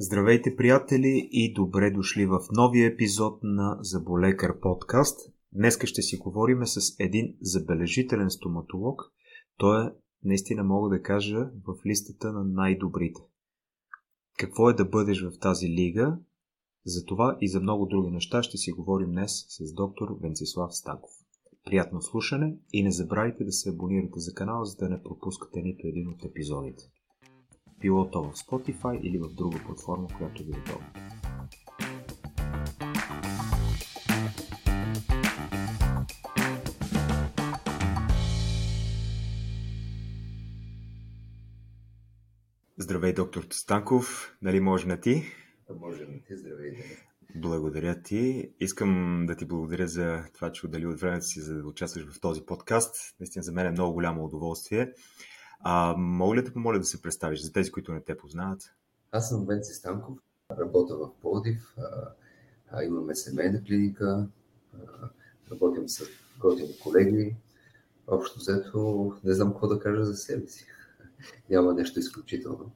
Здравейте, приятели, и добре дошли в новия епизод на Заболекар подкаст. Днеска ще си говорим с един забележителен стоматолог. Той е, наистина мога да кажа, в листата на най-добрите. Какво е да бъдеш в тази лига? За това и за много други неща ще си говорим днес с доктор Венцислав Стаков. Приятно слушане и не забравяйте да се абонирате за канала, за да не пропускате нито един от епизодите било то в Spotify или в друга платформа, която ви е удобна. Здравей, доктор Станков. Нали може на ти? Може на ти. Здравей. Благодаря ти. Искам да ти благодаря за това, че отдели от времето си, за да участваш в този подкаст. Наистина за мен е много голямо удоволствие. А, мога ли да помоля да се представиш за тези, които не те познават? Аз съм Венци Станков, работя в Плодив, имаме семейна клиника, а, работим с готини колеги. Общо взето не знам какво да кажа за себе си. Няма нещо изключително.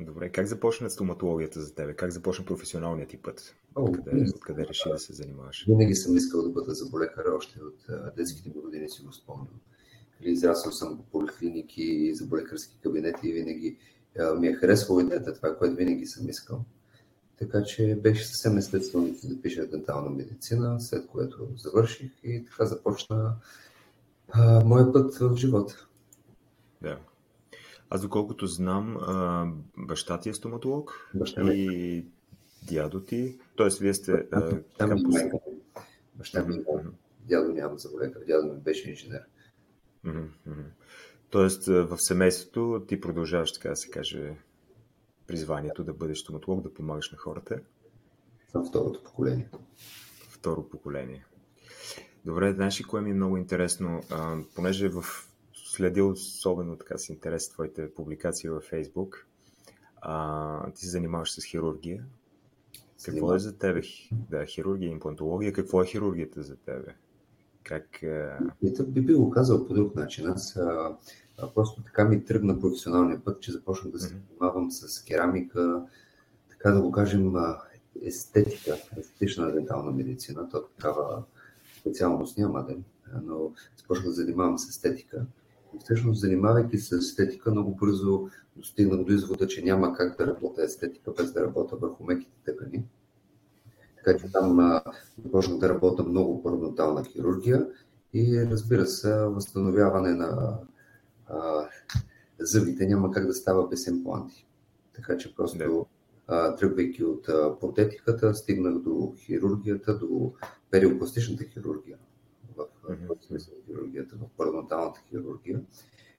Добре, как започна стоматологията за тебе? Как започна професионалният ти път? О, къде, къде реши да се занимаваш? Винаги съм искал да бъда заболекар, още от детските години си го спомням. Израснал съм по поликлиники, за лекарски кабинети и винаги ми е харесвало идеята, това, което винаги съм искал. Така че беше съвсем естествено да запиша дентална медицина, след което завърших и така започна а, моя път в живота. Да. Аз доколкото знам, а, баща ти е стоматолог баща ми. и дядо ти, т.е. вие сте... А, баща ми, майка. баща ми, дядо няма заболекар, дядо ми беше инженер. Тоест в семейството ти продължаваш, така да се каже, призванието да бъдеш стоматолог, да помагаш на хората. Съм второто поколение. Второ поколение. Добре, знаеш ли кое ми е много интересно? А, понеже в следил особено така с интерес твоите публикации във Фейсбук, а, ти се занимаваш с хирургия. Какво е за тебе? Да, хирургия, имплантология. Какво е хирургията за тебе? Как... И би, би го казал по друг начин. Аз а, а, просто така ми тръгна професионалния път, че започнах да се занимавам с керамика, така да го кажем естетика, естетична дентална медицина. То такава специалност няма, да, но започнах да занимавам с естетика. И всъщност, занимавайки се с естетика, много бързо достигнах до извода, че няма как да работя естетика без да работя върху меките тъкани. Така че там започнах да работя много парадонтална хирургия и разбира се, възстановяване на а, зъбите няма как да става без импланти. Така че просто а, тръгвайки от а, протетиката, стигнах до хирургията, до периопластичната хирургия. В, в смисъл хирургията, в парадонталната хирургия.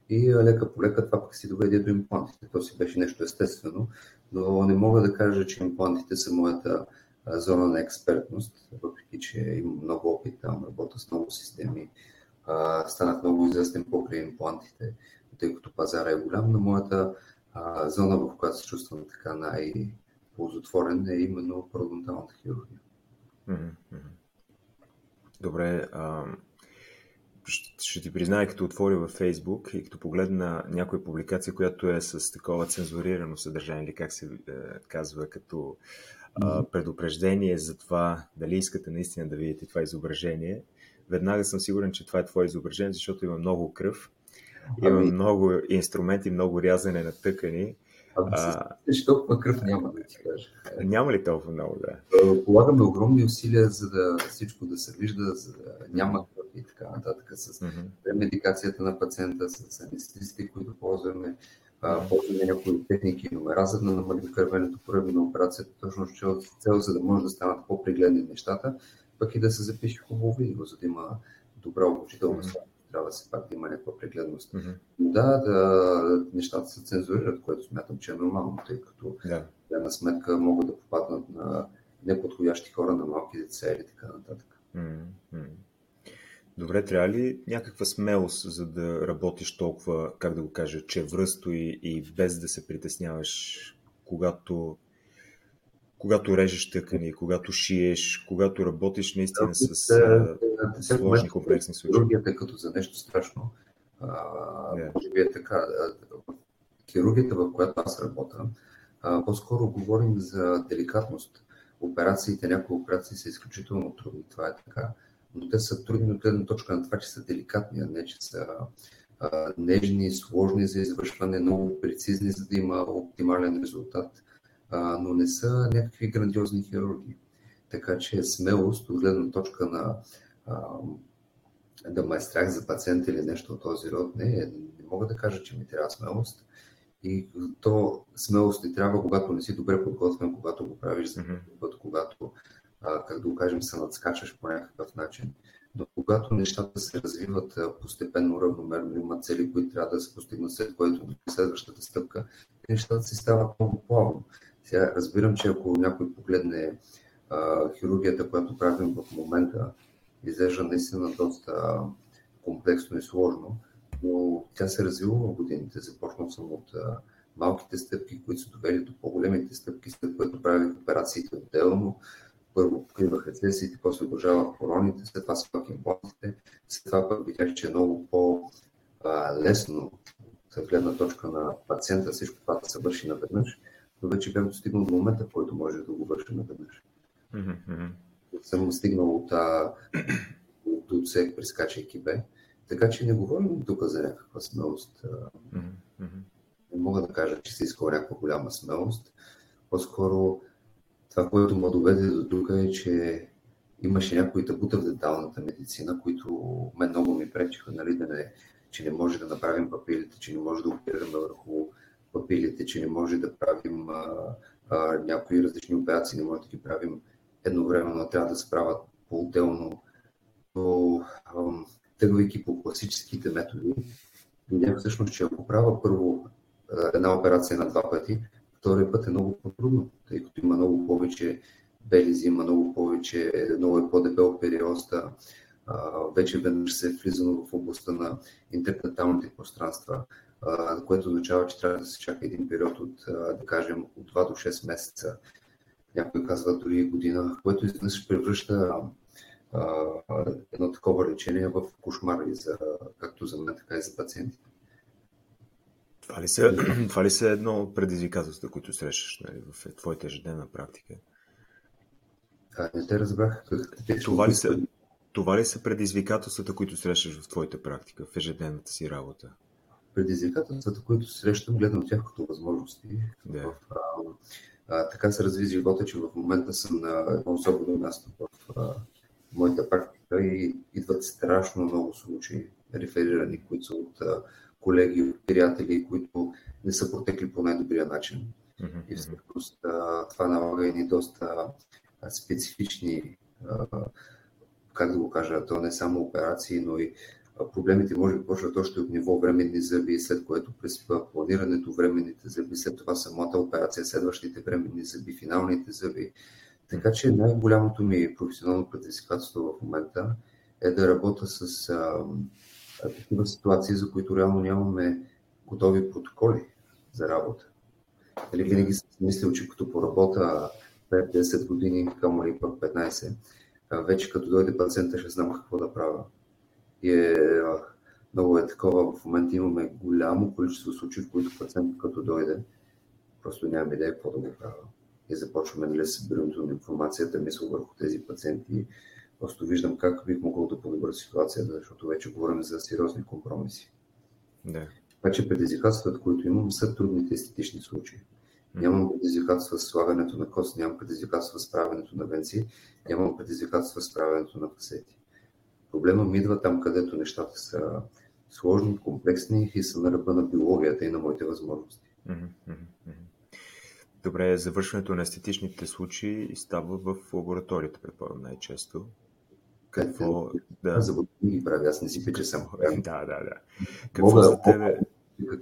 И лека по лека това пък си доведе до имплантите. То си беше нещо естествено, но не мога да кажа, че имплантите са моята зона на експертност, въпреки че имам много опит там, работя с много системи. Станах много известен покрай имплантите, тъй като пазара е голям, но моята зона, в която се чувствам така най-ползотворен е именно парадонталната хирургия. Добре, ще ти призная, като отворя във Фейсбук и като погледна някоя публикация, която е с такова цензурирано съдържание, или как се е, казва, като а, предупреждение за това дали искате наистина да видите това изображение, веднага съм сигурен, че това е твое изображение, защото има много кръв, има ами... много инструменти, много рязане на тъкани. А, а, толкова кръв няма да ти кажа. Няма ли толкова много, да? Полагаме огромни усилия, за да всичко да се вижда, за да няма и така нататък. С mm-hmm. медикацията на пациента, с анестезистите, които ползваме, ползваме някои техники и номера, за да намалим кървенето по време на операцията, точно с цел, за да може да станат по-пригледни нещата, пък и да се запише хубаво видео, за да има добра обучителна mm-hmm. Трябва да се пак да има някаква прегледност. Mm-hmm. Да, да, нещата се цензурират, което смятам, че е нормално, тъй като yeah. на сметка могат да попаднат на неподходящи хора, на малки деца или така нататък. Mm-hmm. Добре, трябва ли някаква смелост, за да работиш толкова, как да го кажа, чевръсто и, и без да се притесняваш, когато, когато режеш тъкани, когато шиеш, когато работиш наистина с а, сложни комплексни случаи? Хирургията е като за нещо страшно. А, yeah. Може би е така. Хирургията, в която аз работя, а, по-скоро говорим за деликатност. Операциите, някои операции са изключително трудни, това е така, но те са трудни от гледна точка на това, че са деликатни, а не че са а, нежни, сложни за извършване, много прецизни, за да има оптимален резултат, а, но не са някакви грандиозни хирурги. Така че смелост от гледна точка на а, да ме е страх за пациента или нещо от този род, не, не мога да кажа, че ми трябва смелост. И то смелост ти трябва, когато не си добре подготвен, когато го правиш за първи път, когато, а, как да го кажем, се надскачаш по някакъв начин. Но когато нещата се развиват постепенно, равномерно, има цели, които трябва да се постигнат след което следващата стъпка, нещата си стават много плавно. Сега разбирам, че ако някой погледне а, хирургията, която правим в момента, изглежда наистина доста комплексно и сложно, но тя се развива в годините. Започнал съм от малките стъпки, които са довели до по-големите стъпки, след което правих операциите отделно. Първо покривах рецесиите, после удължавах короните, след това свах имплантите. След това пък видях, че е много по-лесно от гледна точка на пациента всичко това да се върши наведнъж, но вече бях достигнал до момента, в който може да го върши наведнъж. Mm-hmm. Съм стигнал от, от отсек, прескачайки бе. Така че не говорим тук за някаква смелост. Mm-hmm. Не мога да кажа, че се иска някаква голяма смелост. По-скоро това, което му доведе до тук е, че имаше някои табута в денталната медицина, които мен много ми пречиха, нали, да не, че не може да направим папилите, че не може да оперираме върху папилите, че не може да правим а, а, някои различни операции, не може да ги правим едновременно, трябва да се правят по-отделно. Но тръгвайки по класическите методи, видях всъщност, че ако правя първо една операция на два пъти, втория път е много по-трудно, тъй като има много повече белизи, има много повече, много е по-дебел периоста, вече веднъж се е влизано в областта на интерпреталните пространства, което означава, че трябва да се чака един период от, да кажем, от 2 до 6 месеца. Някой казва дори година, което изведнъж превръща едно такова лечение в кошмар и за, както за мен, така и за пациентите. Това ли са, това ли са едно от предизвикателствата, които срещаш нали, в твоята ежедневна практика? А, не те разбрах. Това ли, са, това ли са предизвикателствата, които срещаш в твоята практика, в ежедневната си работа? Предизвикателствата, които срещам, гледам тях като възможности. Да. В, а, а, така се разви живота, че в момента съм на едно особено място в а, моята практика и идват страшно много случаи, реферирани, които са от колеги, приятели, които не са протекли по най-добрия начин. Mm-hmm. И всъщност това налага едни доста специфични, как да го кажа, то не само операции, но и проблемите може би почват още от ниво временни зъби, след което през планирането временните зъби, след това самата операция, следващите временни зъби, финалните зъби. Така че най-голямото ми професионално предизвикателство в момента е да работя с такива ситуации, за които реално нямаме готови протоколи за работа. Дали винаги съм мислил, че като поработа 5-10 години, камо ли пък 15, вече като дойде пациента ще знам какво да правя. И е, много е такова, в момента имаме голямо количество случаи, в които пациент като дойде, просто нямам идея какво да го правя и започваме нали, събирането на информацията, мисъл върху тези пациенти. Просто виждам как бих могъл да подобря ситуацията, защото вече говорим за сериозни компромиси. Да. Така че предизвикателствата, които имам, са трудните естетични случаи. Нямам предизвикателства с слагането на кост, нямам предизвикателства с правенето на венци, нямам предизвикателства с правенето на фасети. Проблема ми идва там, където нещата са сложни, комплексни и са на ръба на биологията и на моите възможности. Добре, завършването на естетичните случаи става в лабораторията, предполагам, най-често. Какво? Да. За години прави, аз не си пече само. Да, да, да. Какво Мога за тебе?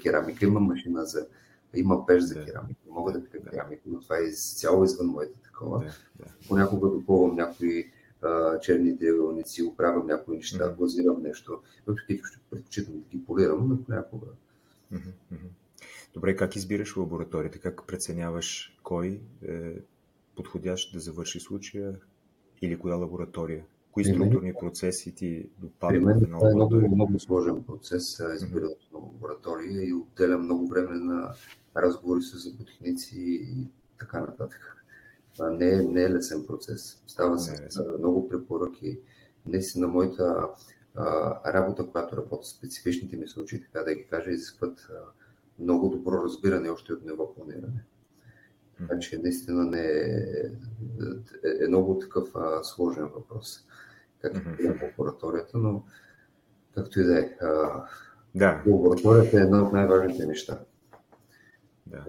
керамика, има машина за... Има пеш за да. керамика, мога да пека да. керамика, но това е цяло извън моите такова. Да, да. Понякога допълвам някои а, черни триъгълници, оправям някои неща, mm-hmm. глазирам нещо, въпреки че ще предпочитам да ги полирам, но понякога. Mm-hmm. Добре, как избираш лабораторията? Как преценяваш кой е подходящ да завърши случая или коя лаборатория? Кои структурни процеси ти допадат една лаборатория? Това е много, много сложен процес, избирането на лаборатория и отделя много време на разговори с зъботехници и така нататък. Това не е, не е лесен процес. Става е много препоръки. Наистина, моята а, работа, която работя, специфичните ми случаи, така да ги кажа, изискват а, много добро разбиране още от ниво планиране. Така че наистина не е, е, е много такъв а, сложен въпрос, както е лабораторията, но както и да е. Да. Лабораторията е една от най-важните неща. Да.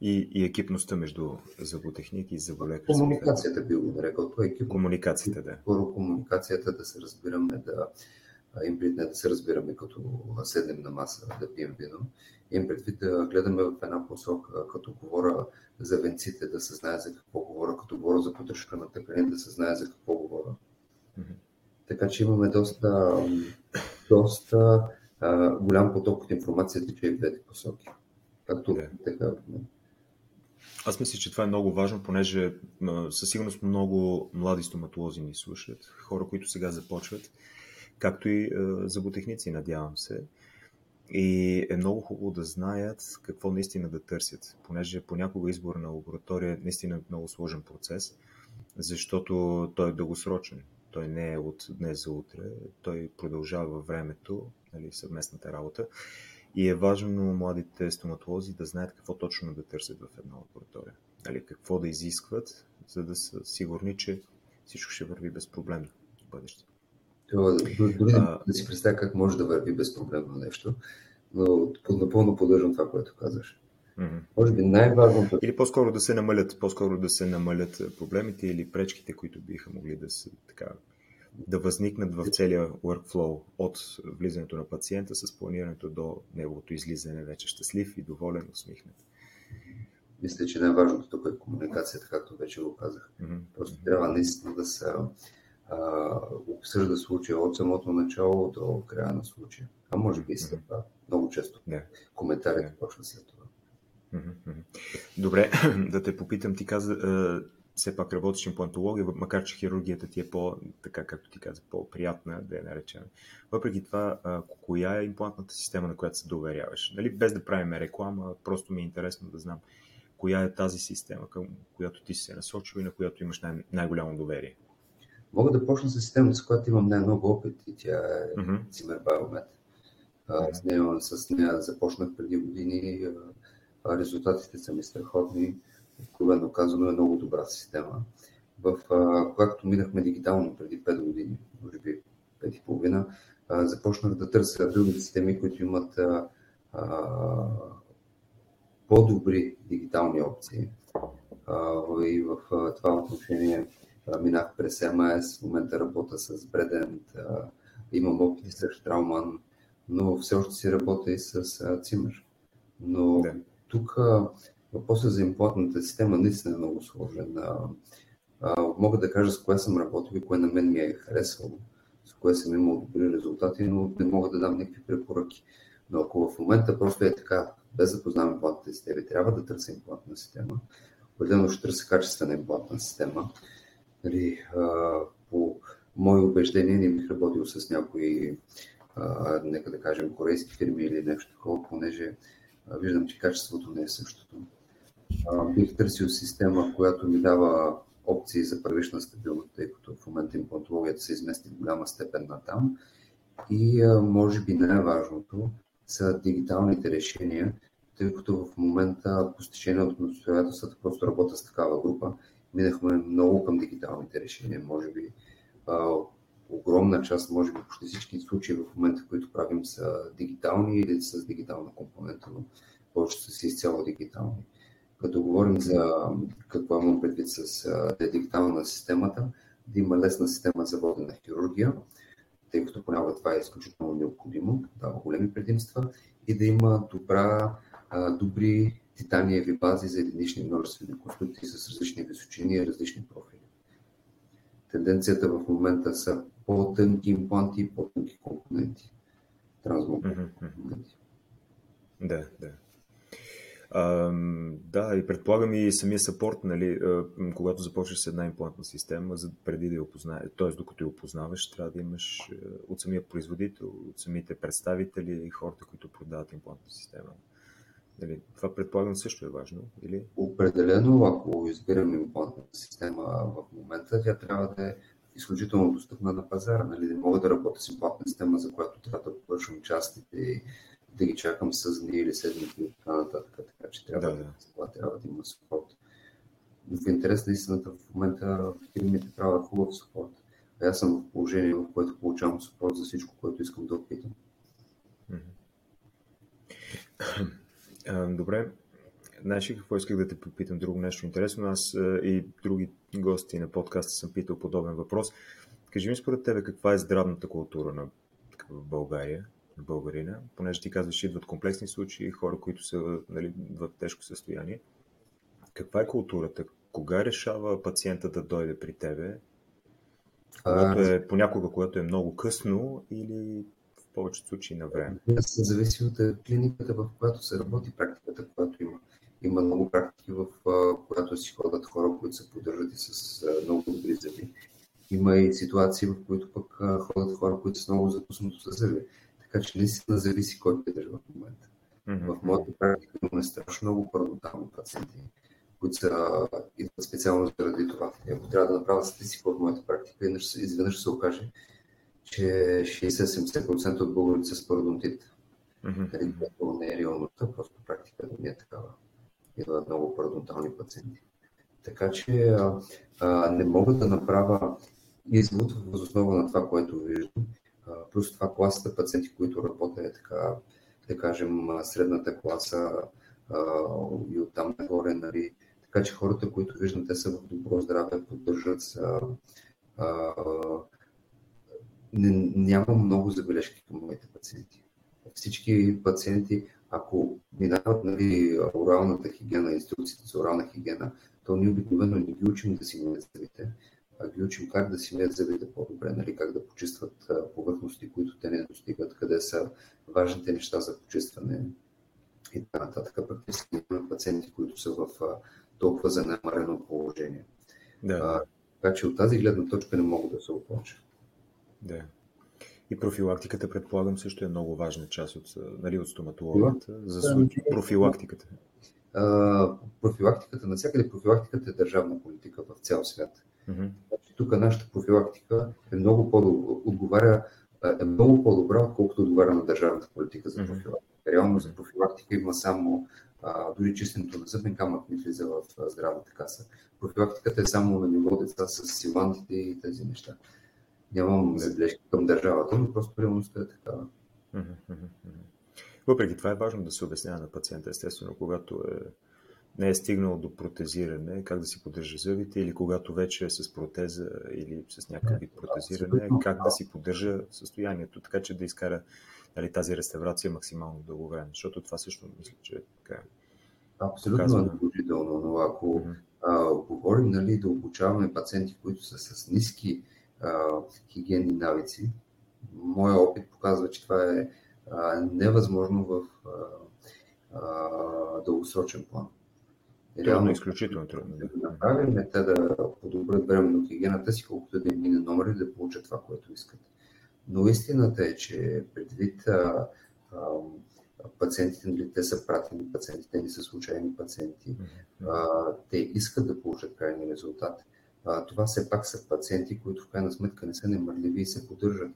И, и екипността между зъботехник и зъболекар. Комуникацията би го нарекал. Това е екип. Комуникацията, да. Първо комуникацията, да се разбираме, да им предвид да се разбираме като седнем на маса да пием вино. Им предвид да гледаме в една посока, като говоря за венците, да се знае за какво говоря, като говоря за поддръжка на тъкани, да се знае за какво говоря. Mm-hmm. Така че имаме доста, доста а, голям поток от информация, че и в двете посоки. Както yeah. така. Аз мисля, че това е много важно, понеже със сигурност много млади стоматолози ни слушат, хора, които сега започват, както и зъботехници, надявам се. И е много хубаво да знаят какво наистина да търсят, понеже понякога избор на лаборатория е наистина много сложен процес, защото той е дългосрочен. Той не е от днес за утре, той продължава във времето, нали, съвместната работа. И е важно младите стоматолози да знаят какво точно да търсят в една лаборатория. Нали, какво да изискват, за да са сигурни, че всичко ще върви безпроблемно в бъдеще. Дори а... да си представя как може да върви безпроблемно нещо, но напълно поддържам това, което казваш. Mm-hmm. Може би най-важното. Или по-скоро да се намалят, по-скоро да се намалят проблемите или пречките, които биха могли да се така да възникнат в целия workflow от влизането на пациента с планирането до неговото излизане вече щастлив и доволен, усмихнат. Мисля, че най-важното тук е комуникацията, както вече го казах. Mm-hmm. Просто трябва наистина да се обсъжда случая от самото начало до края на случая. А може би и след това. Много често yeah. коментарите yeah. почва след това. Добре, да те попитам, ти каза, все пак работиш имплантология, макар че хирургията ти е по, така както ти каза, по-приятна, да я наречем. Въпреки това, коя е имплантната система, на която се доверяваш? Нали, без да правим реклама, просто ми е интересно да знам коя е тази система, към която ти се насочил и на която имаш най- най-голямо доверие. Мога да почна с системата, с която имам най-много опит и тя е mm-hmm. Zimmer Biomet. С нея, с нея започнах преди години. Резултатите са ми страхотни откровено казано, е много добра система. В, а, когато минахме дигитално преди 5 години, може би 5 и половина, а, започнах да търся други системи, които имат а, а, по-добри дигитални опции. А, и в а, това отношение минах през MAS, в момента работя с а, имам опити с Traumан, но все още си работя и с Цимер. Но да. тук Въпросът за имплантната система наистина е много сложен. мога да кажа с кое съм работил и кое на мен ми е харесвало, с кое съм имал добри резултати, но не мога да дам никакви препоръки. Но ако в момента просто е така, без да познавам имплантната система, трябва да търся имплантна система, определено ще търся качествена имплантна система. Нали, по мои убеждения не бих работил с някои, нека да кажем, корейски фирми или нещо такова, понеже виждам, че качеството не е същото бих търсил система, която ми дава опции за първична стабилност, тъй като в момента имплантологията се измести в голяма степен на там. И може би най-важното са дигиталните решения, тъй като в момента по стечение от настоятелствата просто работя с такава група. Минахме много към дигиталните решения. Може би огромна част, може би почти всички случаи в момента, които правим са дигитални или с дигитална компонента, но повечето са изцяло дигитални. Като говорим за какво имам предвид с дигитална системата, да има лесна система за водена хирургия, тъй като понякога това е изключително необходимо, дава големи предимства, и да има добра, добри титаниеви бази за единични множествени конструкции с различни височини и различни профили. Тенденцията в момента са по-тънки импланти и по-тънки компоненти. Трансмонтажни компоненти. Да, да. А, да, и предполагам и самия сапорт, нали, когато започнеш с една имплантна система, за, преди да я опознаеш, т.е. докато я опознаваш, трябва да имаш от самия производител, от самите представители и хората, които продават имплантна система. Нали, това предполагам също е важно, или? Определено, ако избираме имплантната система в момента, тя трябва да е изключително достъпна на пазара. Нали? Не мога да работя с имплантна система, за която трябва да повършвам частите и да ги чакам с дни или седмици и така нататък. Така че трябва да, да. Това трябва да има спорт. В интерес на истината в момента фирмите правят хубав спорт. А аз съм в положение, в което получавам спорт за всичко, което искам да опитам. Добре. Знаеш ли какво исках да те попитам? Друго нещо интересно. Аз и други гости на подкаста съм питал подобен въпрос. Кажи ми според тебе каква е здравната култура на в България, на българина, понеже ти казваш, идват комплексни случаи, хора, които са нали, в тежко състояние. Каква е културата? Кога решава пациента да дойде при тебе? Когато е, понякога, когато е много късно или повечето случаи на време? Зависи от клиниката, в която се работи, практиката, която има. Има много практики, в която си ходят хора, които се поддържат и с много добри зъби. Има и ситуации, в които пък ходят хора, които са много запуснато с зъби. Така че наистина зависи кой държа в момента. Mm-hmm. В моята практика имаме страшно много парадоксални пациенти, които са, идват специално заради това. Ако трябва да направя статистика от моята практика, изведнъж се окаже, че 60-70% от българите са с пародонтит. Mm-hmm. Това не е реалността, просто практиката ми е такава идват много парадонтални пациенти. Така че а, а, не мога да направя извод въз основа на това, което виждам. А, плюс това класата пациенти, които работят е така, да кажем, средната класа а, и оттам нагоре, нали. Така че хората, които виждам, те са в добро здраве, поддържат са, а, не, нямам много забележки към моите пациенти. Всички пациенти ако минават нали, оралната хигиена, инструкциите за орална хигиена, то ние обикновено не ги учим да си мият зъбите, а ги учим как да си мият зъбите по-добре, нали, как да почистват повърхности, които те не достигат, къде са важните неща за почистване и така нататък. Практически имаме пациенти, които са в толкова занемарено положение. Да. А, така че от тази гледна точка не мога да се оплача. Да. И профилактиката, предполагам, също е много важна част от, нали, от стоматологията. За случай, профилактиката. А, профилактиката, навсякъде профилактиката е държавна политика в цял свят. Mm-hmm. Тук нашата профилактика е много по отговаря е много по-добра, отколкото отговаря на държавната политика за профилактика. Реално за профилактика има само а, дори чистенето на зъбен камък не влиза в здравната каса. Профилактиката е само на ниво деца с силантите и тези неща. Нямам забележки към държавата, но просто реалността е такава. Въпреки това е важно да се обяснява на пациента, естествено, когато е, не е стигнал до протезиране, как да си поддържа зъбите, или когато вече е с протеза или с някакъв вид протезиране, как да си поддържа състоянието, така че да изкара нали, тази реставрация максимално дълго време. Защото това също мисля, че е така. Абсолютно положително, но ако mm-hmm. а, говорим нали, да обучаваме пациенти, които са с ниски а, хигиенни навици. Моя опит показва, че това е а, невъзможно в а, а, дългосрочен план. Реално е изключително трудно. Да направим е те да подобрят временно хигиената си, колкото да им мине номер и да получат това, което искат. Но истината е, че предвид а, а, пациентите, нали, те са пратени пациенти, те не са случайни пациенти, а, те искат да получат крайния резултат това все пак са пациенти, които в крайна сметка не са немърливи и се поддържат.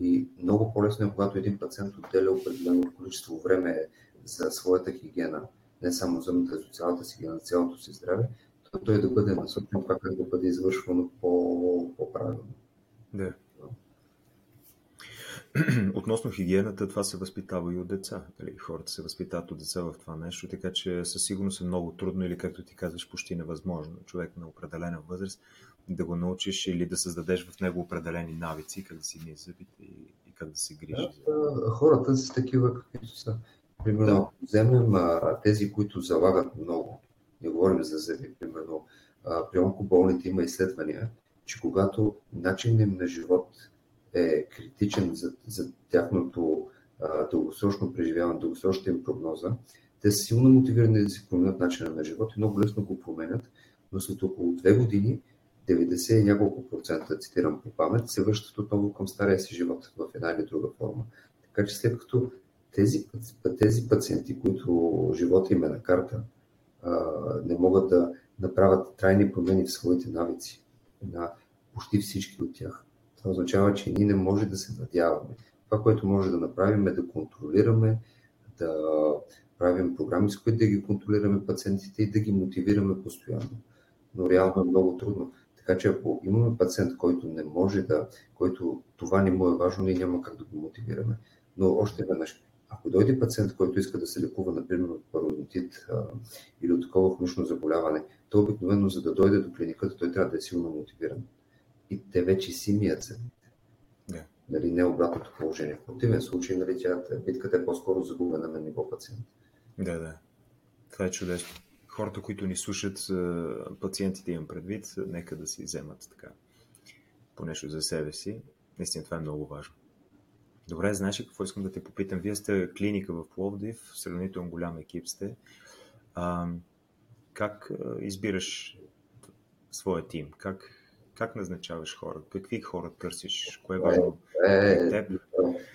И много по-лесно е, когато един пациент отделя определено количество време за своята хигиена, не само за цялата си хигиена, цялото си здраве, то той да бъде насочен как да бъде извършвано по-правилно. Да. Относно хигиената, това се възпитава и от деца. Дали, хората се възпитават от деца в това нещо, така че със сигурност е много трудно или, както ти казваш, почти невъзможно човек на определена възраст да го научиш или да създадеш в него определени навици, как да си мие зъбите и, и как да се грижи. Да, хората са такива, каквито са. Примерно, да. вземем а, тези, които залагат много, не говорим за зъби, примерно, а, при онкоболните има изследвания, че когато начин им на живот е критичен за, за тяхното а, дългосрочно преживяване, дългосрочната им прогноза, те са силно мотивирани да си променят начина на живот и много лесно го променят, но след около две години 90 и няколко процента, цитирам по памет, се връщат отново към стария си живот в една или друга форма. Така че след като тези, тези пациенти, които живота им е на карта, не могат да направят трайни промени в своите навици. На почти всички от тях. Това означава, че ние не може да се надяваме. Това, което може да направим е да контролираме, да правим програми, с които да ги контролираме пациентите и да ги мотивираме постоянно. Но реално е много трудно. Така че ако имаме пациент, който не може да, който това не му е важно, ние няма как да го мотивираме. Но още веднъж, ако дойде пациент, който иска да се лекува, например, от пародонтит или от такова хронично заболяване, то обикновено, за да дойде до клиниката, той трябва да е силно мотивиран. И те вече си мият се. Yeah. Нали, не обратното положение. В противен случай, нали, тя, битката е по-скоро загубена на ниво пациент. Да, да. Това е чудесно. Хората, които ни слушат, пациентите имам предвид, нека да си вземат така по нещо за себе си. Наистина това е много важно. Добре, знаеш ли какво искам да те попитам? Вие сте клиника в Пловдив, сравнително голям екип сте. А, как избираш своя тим? Как, как назначаваш хора? Какви хора търсиш? Кое е важно е, е, теб?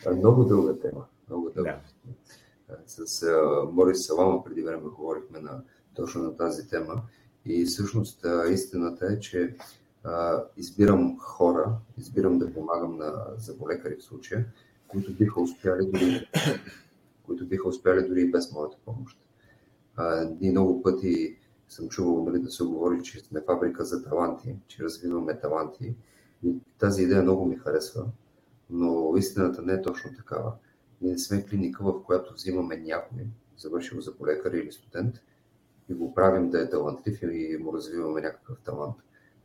Е, много дълга тема. Много дълга. Да. С uh, Морис Салама преди време говорихме на, точно на тази тема. И всъщност истината е, че а, избирам хора, избирам да помагам на заболекари в случая, които биха успяли дори, които биха успяли дори без моята помощ. А, ние много пъти съм чувал нали, да се говори, че сме фабрика за таланти, че развиваме таланти. И тази идея много ми харесва, но истината не е точно такава. Ние не сме клиника, в която взимаме някой, завършил за полекар или студент, и го правим да е талантлив и му развиваме някакъв талант.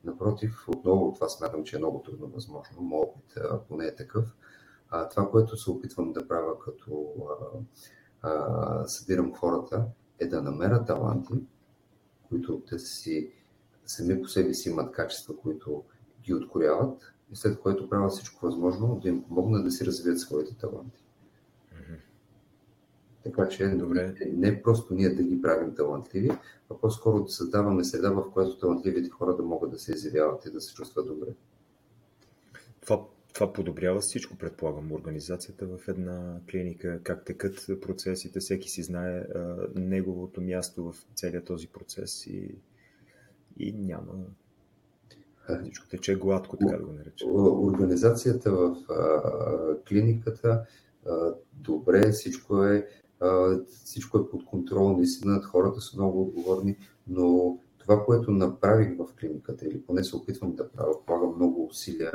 Напротив, отново това смятам, че е много трудно възможно. Моят опит поне е такъв. А, това, което се опитвам да правя, като а, а, събирам хората, е да намеря таланти, които те си сами по себе си имат качества, които ги откоряват и след което правят всичко възможно да им помогнат да си развият своите таланти. Mm-hmm. Така че Добре. не просто ние да ги правим талантливи, а по-скоро да създаваме среда, в която талантливите хора да могат да се изявяват и да се чувстват добре. Това, това подобрява всичко, предполагам, организацията в една клиника, как текат процесите, всеки си знае а, неговото място в целия този процес и, и няма всичко тече гладко, така да го наречем. Организацията в а, клиниката а, добре, всичко е, а, всичко е под контрол, наистина хората са много отговорни, но това, което направих в клиниката, или поне се опитвам да правя, полагам много усилия,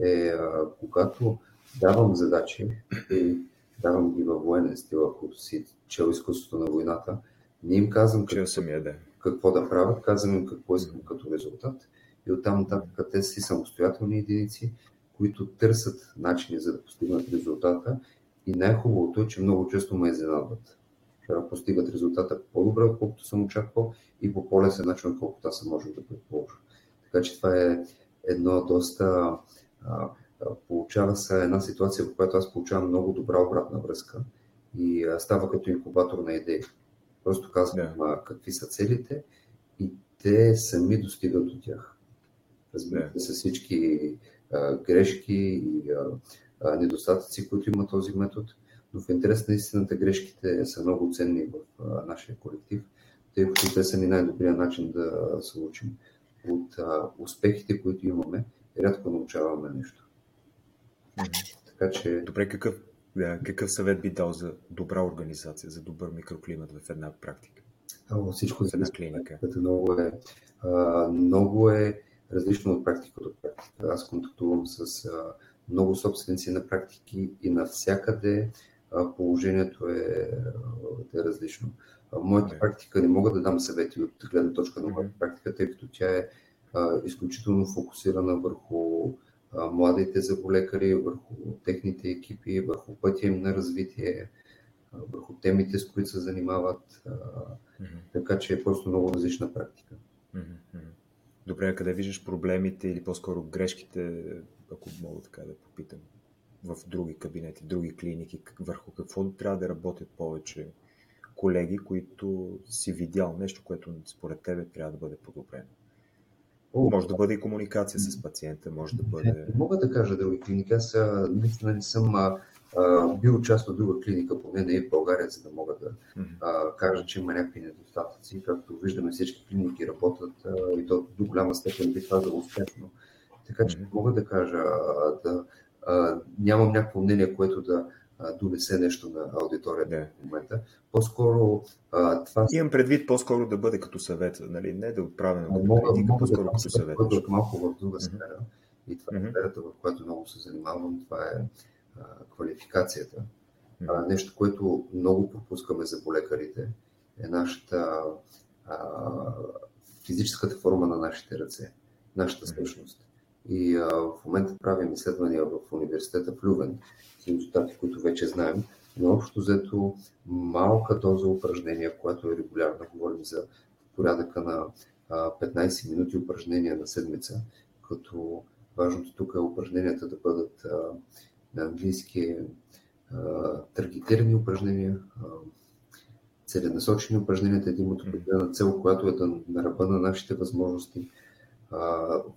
е а, когато давам задачи и давам ги във военен стил, ако си чел изкуството на войната, не им казвам какво, самия, да. какво да правят, казвам им какво искам като резултат и оттам нататък те си самостоятелни единици, които търсят начини за да постигнат резултата и най-хубавото е, че много често ме изненадват. Постигат резултата по-добре, отколкото съм очаквал и по по-лесен начин, отколкото аз съм можел да предположа. Така че това е едно доста получава се една ситуация, в която аз получавам много добра обратна връзка и става като инкубатор на идеи. Просто казвам yeah. какви са целите и те сами достигат до тях. Разбира се, yeah. всички а, грешки и а, а, недостатъци, които има този метод, но в интерес на истината грешките са много ценни в а, нашия колектив, тъй като те са ни най-добрият начин да се учим. От а, успехите, които имаме, рядко научаваме нещо. Така че... Добре, какъв, да, какъв съвет би дал за добра организация, за добър микроклимат в една практика? О, всичко за една клиника. Много е, а, много е различно от практика до практика. Аз контактувам с а, много собственици на практики и навсякъде а, положението е, е различно. В моята okay. практика не мога да дам съвети от гледна точка на моята практика, тъй като тя е а, изключително фокусирана върху младите заболекари, върху техните екипи, върху пътя им на развитие, върху темите, с които се занимават. Mm-hmm. Така че е просто много различна практика. Mm-hmm. Добре, а къде виждаш проблемите или по-скоро грешките, ако мога така да попитам, в други кабинети, други клиники, върху какво трябва да работят повече колеги, които си видял нещо, което според тебе трябва да бъде подобрено? Може да бъде и комуникация с пациента, може да бъде... Мога да кажа други клиники. Аз наистина не съм а, бил част от друга клиника, поне не и в България, за да мога да а, кажа, че има някакви недостатъци. Както виждаме, всички клиники работят а, и то до голяма степен би казал успешно. Така че мога да кажа, да, а, нямам някакво мнение, което да донесе нещо на аудиторията yeah. в момента. По-скоро а, това... Имам предвид по-скоро да бъде като съвет, нали? не да отправя на мога, мога по-скоро да като съвет. Да малко в друга mm-hmm. сфера. И това е сферата, в която много се занимавам. Това е а, квалификацията. Mm-hmm. А, нещо, което много пропускаме за болекарите, е нашата а, физическата форма на нашите ръце, нашата същност. И а, в момента правим изследвания в университета в Лювен с резултати, които вече знаем, но общо взето малка доза упражнения, която е регулярна, говорим за порядъка на а, 15 минути упражнения на седмица, като важното тук е упражненията да бъдат а, на английски таргетирани упражнения, а, целенасочени упражнения, един от определена цел, която е да на ръба на нашите възможности,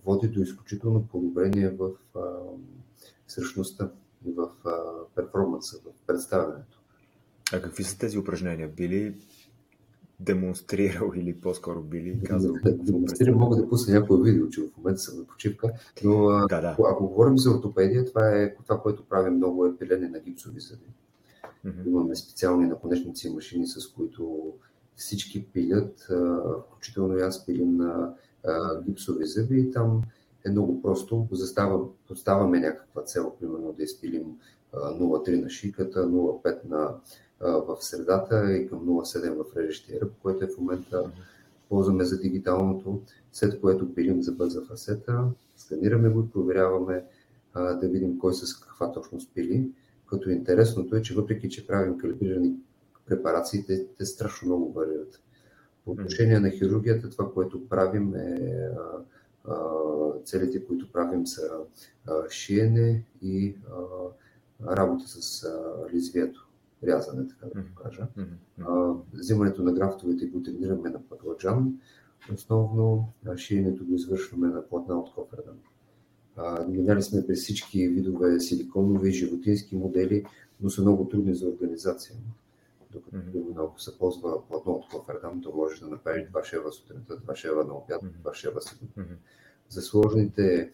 води до изключително подобрение в същността и в перформанса, в представянето. А какви са тези упражнения? Били демонстрирал или по-скоро били казал? Демонстрирам, мога да пусна някое видео, че в момента съм на почивка, но да, да. ако говорим за ортопедия, това е това, което правим много е пилене на гипсови зъби. Mm-hmm. Имаме специални наконечници и машини, с които всички пилят, включително и аз пилим на гипсови зъби и там е много просто. Застава, поставяме някаква цел, примерно да изпилим 0,3 на шиката, 0,5 на, в средата и към 0,7 в режещия ръб, което е в момента ползваме за дигиталното, след което пилим зъба за фасета, сканираме го и проверяваме да видим кой с каква точно спили. Като интересното е, че въпреки, че правим калибрирани препарации, те, те страшно много варират. По отношение на хирургията, това, което правим е целите, които правим са шиене и работа с лезвието, рязане, така да го кажа. Взимането на графтовете го тренираме на патладжан. Основно шиенето го извършваме на платна от кофердан. Минали сме през всички видове силиконови животински модели, но са много трудни за организация докато mm-hmm. ако се ползва платно от Клафердам, то можеш да направиш два шева сутринта, два шева на обяд, mm-hmm. два шева след mm-hmm. За сложните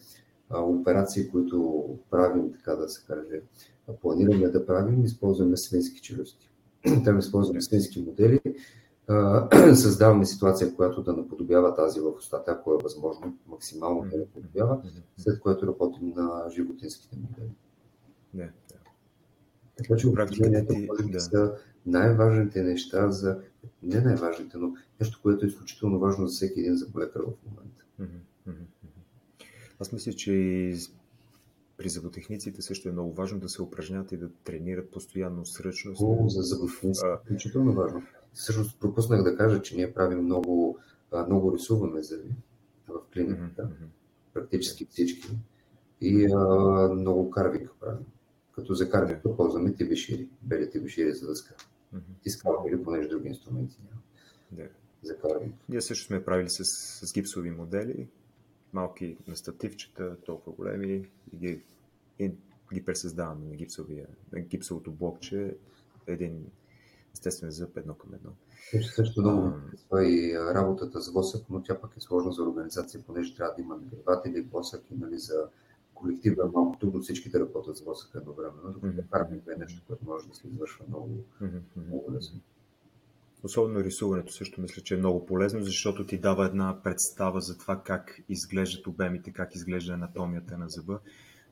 а, операции, които правим, така да се каже, планираме да правим, използваме свински челюсти. Там използваме свински модели, а, създаваме ситуация, която да наподобява тази в устата, ако е възможно, максимално да наподобява, след което работим на животинските модели. Не, така че упражненията да. са най-важните неща за... Не най-важните, но нещо, което е изключително важно за всеки един заболекар в момента. Аз мисля, че при зъботехниците също е много важно да се упражняват и да тренират постоянно сръчност. О, за зъботехниците е изключително важно. Всъщност пропуснах да кажа, че ние правим много, много рисуваме зъби в клиниката, mm-hmm. практически всички, и а, много карвинг правим. Като за карвинг ползваме тибешири, бели тибешири за дъска. Mm-hmm. или понеже други инструменти няма. Да. За карвинг. Ние също сме правили с, с гипсови модели, малки на стативчета, толкова големи, и ги, и ги пресъздаваме на, гипсовия, на гипсовото блокче, един естествен зъб едно към едно. Също, също много това и работата с восък, но тя пък е сложна за организация, понеже трябва да има нагреватели, восък и нали, за колектива е малко трудно всички да работят с восък едновременно, докато mm-hmm. карминг е нещо, което може да се извършва много, mm-hmm. много лесно. Особено рисуването също мисля, че е много полезно, защото ти дава една представа за това как изглеждат обемите, как изглежда анатомията на зъба.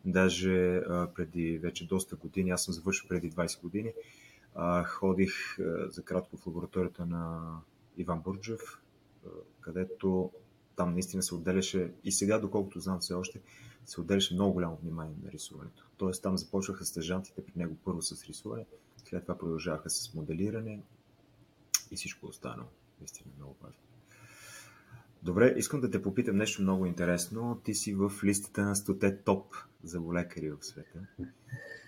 Даже а, преди вече доста години, аз съм завършил преди 20 години, а, ходих а, за кратко в лабораторията на Иван Бурджев, където там наистина се отделяше и сега, доколкото знам все още, се отделяше много голямо внимание на рисуването. Тоест там започваха стъжантите при него първо с рисуване, след това продължаваха с моделиране и всичко останало. Наистина много важно. Добре, искам да те попитам нещо много интересно. Ти си в листата на 100 топ за болекари в света.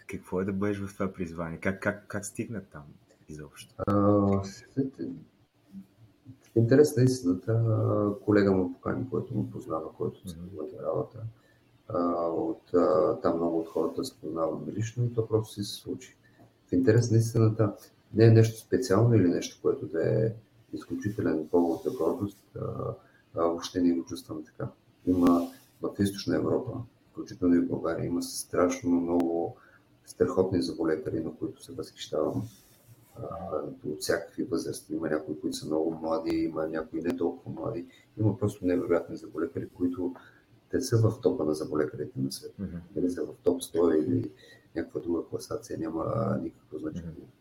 Какво е да бъдеш в това призвание? Как, как, как стигна там изобщо? Интересна е истината. Колега му покани, който му познава, който се mm-hmm. работа от, там много от хората се познаваме лично и то просто си се случи. В интерес на истината не е нещо специално или нещо, което да е изключителен повод за гордост. Въобще не го чувствам така. Има в Източна Европа, включително и в България, има страшно много страхотни заболекари, на които се възхищавам от всякакви възрасти. Има някои, които са много млади, има някои не толкова млади. Има просто невероятни заболекари, които те са в топа на заболекарите на света. Mm-hmm. Дали са в топ 100 или някаква друга класация, няма никакво значение. Mm-hmm.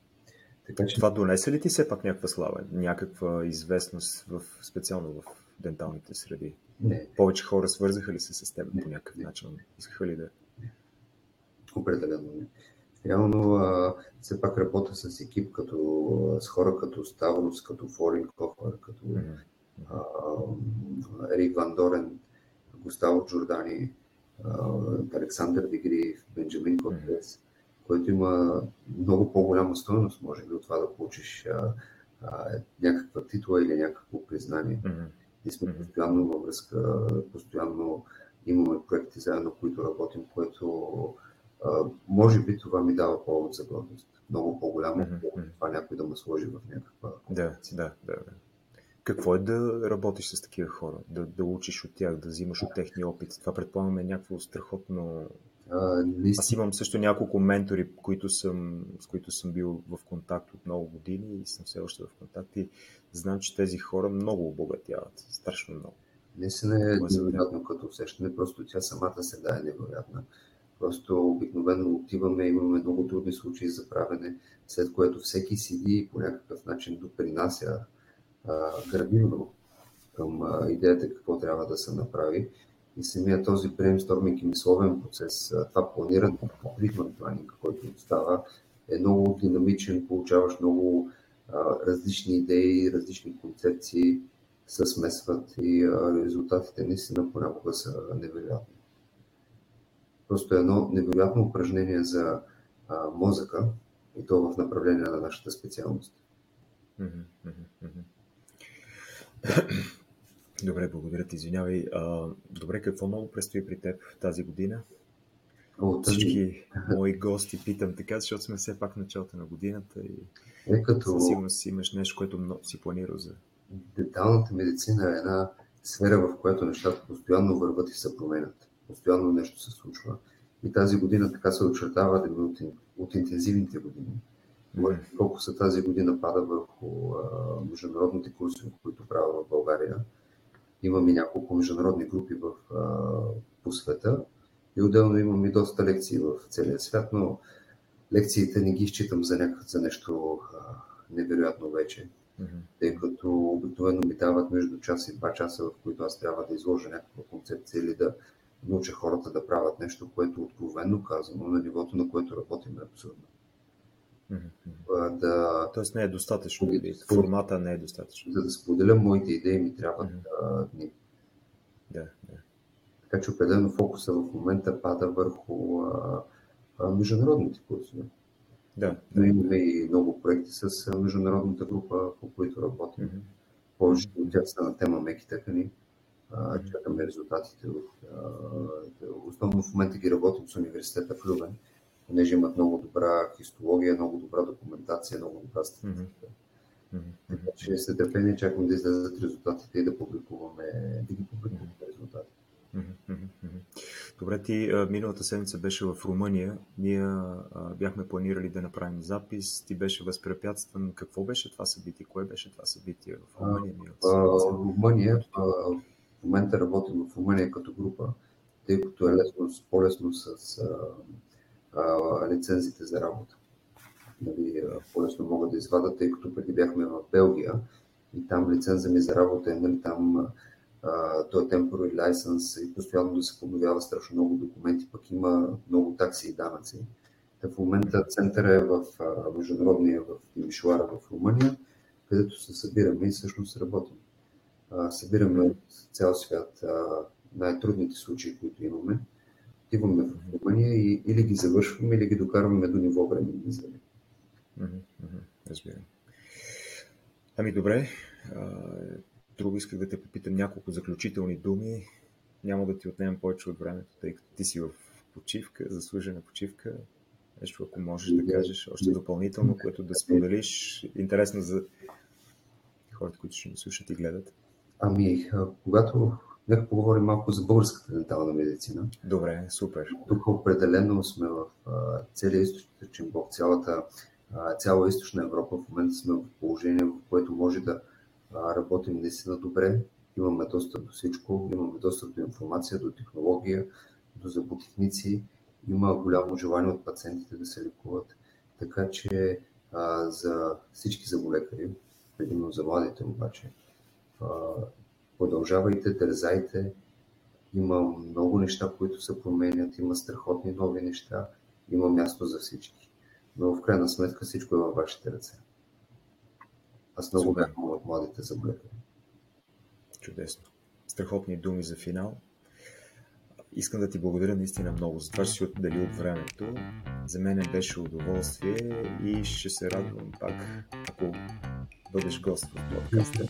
Така, че... Това донесе ли ти все пак някаква слава, някаква известност, в, специално в денталните среди? Не. Повече хора свързаха ли се с теб по някакъв не. начин? Искаха ли да... Определено не. Реално, а, все пак работя с екип, като, с хора като Ставрос, като Форин Кофър, като а, Ерик Ван Дорен, Густаво Джордани, Александър Дигриев, Бенджамин mm-hmm. който има много по-голяма стоеност, може би, от това да получиш а, а, някаква титла или някакво признание. Mm-hmm. И сме постоянно във връзка, постоянно имаме проекти заедно, които работим, което а, може би това ми дава повод за гордост. Много по-голямо, mm-hmm. това някой да ме сложи в някаква... Да, да, да. Какво е да работиш с такива хора? Да, да учиш от тях, да взимаш от техния опит? Това предполагаме някакво страхотно... А, Аз имам също няколко ментори, които съм, с които съм бил в контакт от много години и съм все още в контакт и знам, че тези хора много обогатяват. Страшно много. Наистина е невероятно като усещане, просто тя самата седа е невероятна. Просто обикновено отиваме, имаме много трудни случаи за правене, след което всеки седи и по някакъв начин допринася градивно към а, идеята какво трябва да се направи. И самия този брейнсторминг и мисловен процес, това планиране, ритман планинг, който става, е много динамичен, получаваш много а, различни идеи, различни концепции се смесват и а, резултатите наистина понякога са невероятни. Просто едно невероятно упражнение за а, мозъка и то в направление на нашата специалност. Добре, благодаря ти. Извинявай. А, добре, какво много предстои при теб тази година? О, Всички мои гости питам така, защото сме все пак в началото на годината и е като... със сигурност имаш нещо, което много си планирал за... Денталната медицина е една сфера, в която нещата постоянно върват и се променят. Постоянно нещо се случва. И тази година така се очертава да от, от интензивните години. Колко са тази година пада върху а, международните курси, които правя в България. Имаме няколко международни групи в, а, по света и отделно имам и доста лекции в целия свят, но лекциите не ги считам за, някак, за нещо а, невероятно вече, mm-hmm. тъй като обикновено ми дават между час и два часа, в които аз трябва да изложа някаква концепция или да науча хората да правят нещо, което откровенно казано на нивото, на което работим е абсурдно. Mm-hmm. Да... Тоест не е достатъчно. Да, формата не е достатъчно. За да споделя моите идеи ми трябва mm-hmm. дни. Да, да. Така че определено фокуса в момента пада върху а, а, международните курсове. Да, Но имаме и много проекти с международната група, по които работим. Mm-hmm. Повечето от тях са на тема меки тъкани. Чакаме резултатите. От, а, основно в момента ги работим с университета в Лювен понеже имат много добра хистология, много добра документация, много добра статистика. Mm-hmm. Така че с нетърпение чакам да излезат резултатите и да публикуваме, да ги публикуваме резултатите. Добре, ти миналата седмица беше в Румъния. Ние бяхме планирали да направим запис. Ти беше възпрепятстван. Какво беше това събитие? Кое беше това събитие в Румъния? В Румъния, в момента работим в Румъния като група, тъй като е лесно, по-лесно с а, лицензите за работа. Нали, по-лесно могат да извадат, тъй като преди бяхме в Белгия и там лиценза ми за работа е нали, там той е temporary license и постоянно да се подновява страшно много документи, пък има много такси и данъци. Та в момента центъра е в международния в Мишуара в Румъния, където се събираме и всъщност работим. Събираме от цял свят най-трудните случаи, които имаме отиваме в Румъния и или ги завършваме, или ги докарваме до ниво изяви. Разбирам. Ами добре. Друго исках да те попитам няколко заключителни думи. няма да ти отнемам повече от времето, тъй като ти си в почивка, заслужена почивка. Нещо, ако можеш да кажеш още допълнително, което да споделиш, интересно за хората, които ще ни слушат и гледат. Ами, когато нека поговорим малко за българската дентална медицина. Добре, супер. Тук определено сме в целия източен блок, цялата, цяла източна Европа. В момента сме в положение, в което може да работим наистина добре. Имаме достъп до всичко, имаме достъп до информация, до технология, до зъботехници. Има голямо желание от пациентите да се лекуват. Така че а, за всички заболекари, предимно за младите обаче, продължавайте, тързайте. Има много неща, които се променят, има страхотни нови неща, има място за всички. Но в крайна сметка всичко е във вашите ръце. Аз много вярвам от младите заболекари. Чудесно. Страхотни думи за финал. Искам да ти благодаря наистина много за това, че си отдели от времето. За мен беше удоволствие и ще се радвам пак, ако бъдеш гост в подкаста.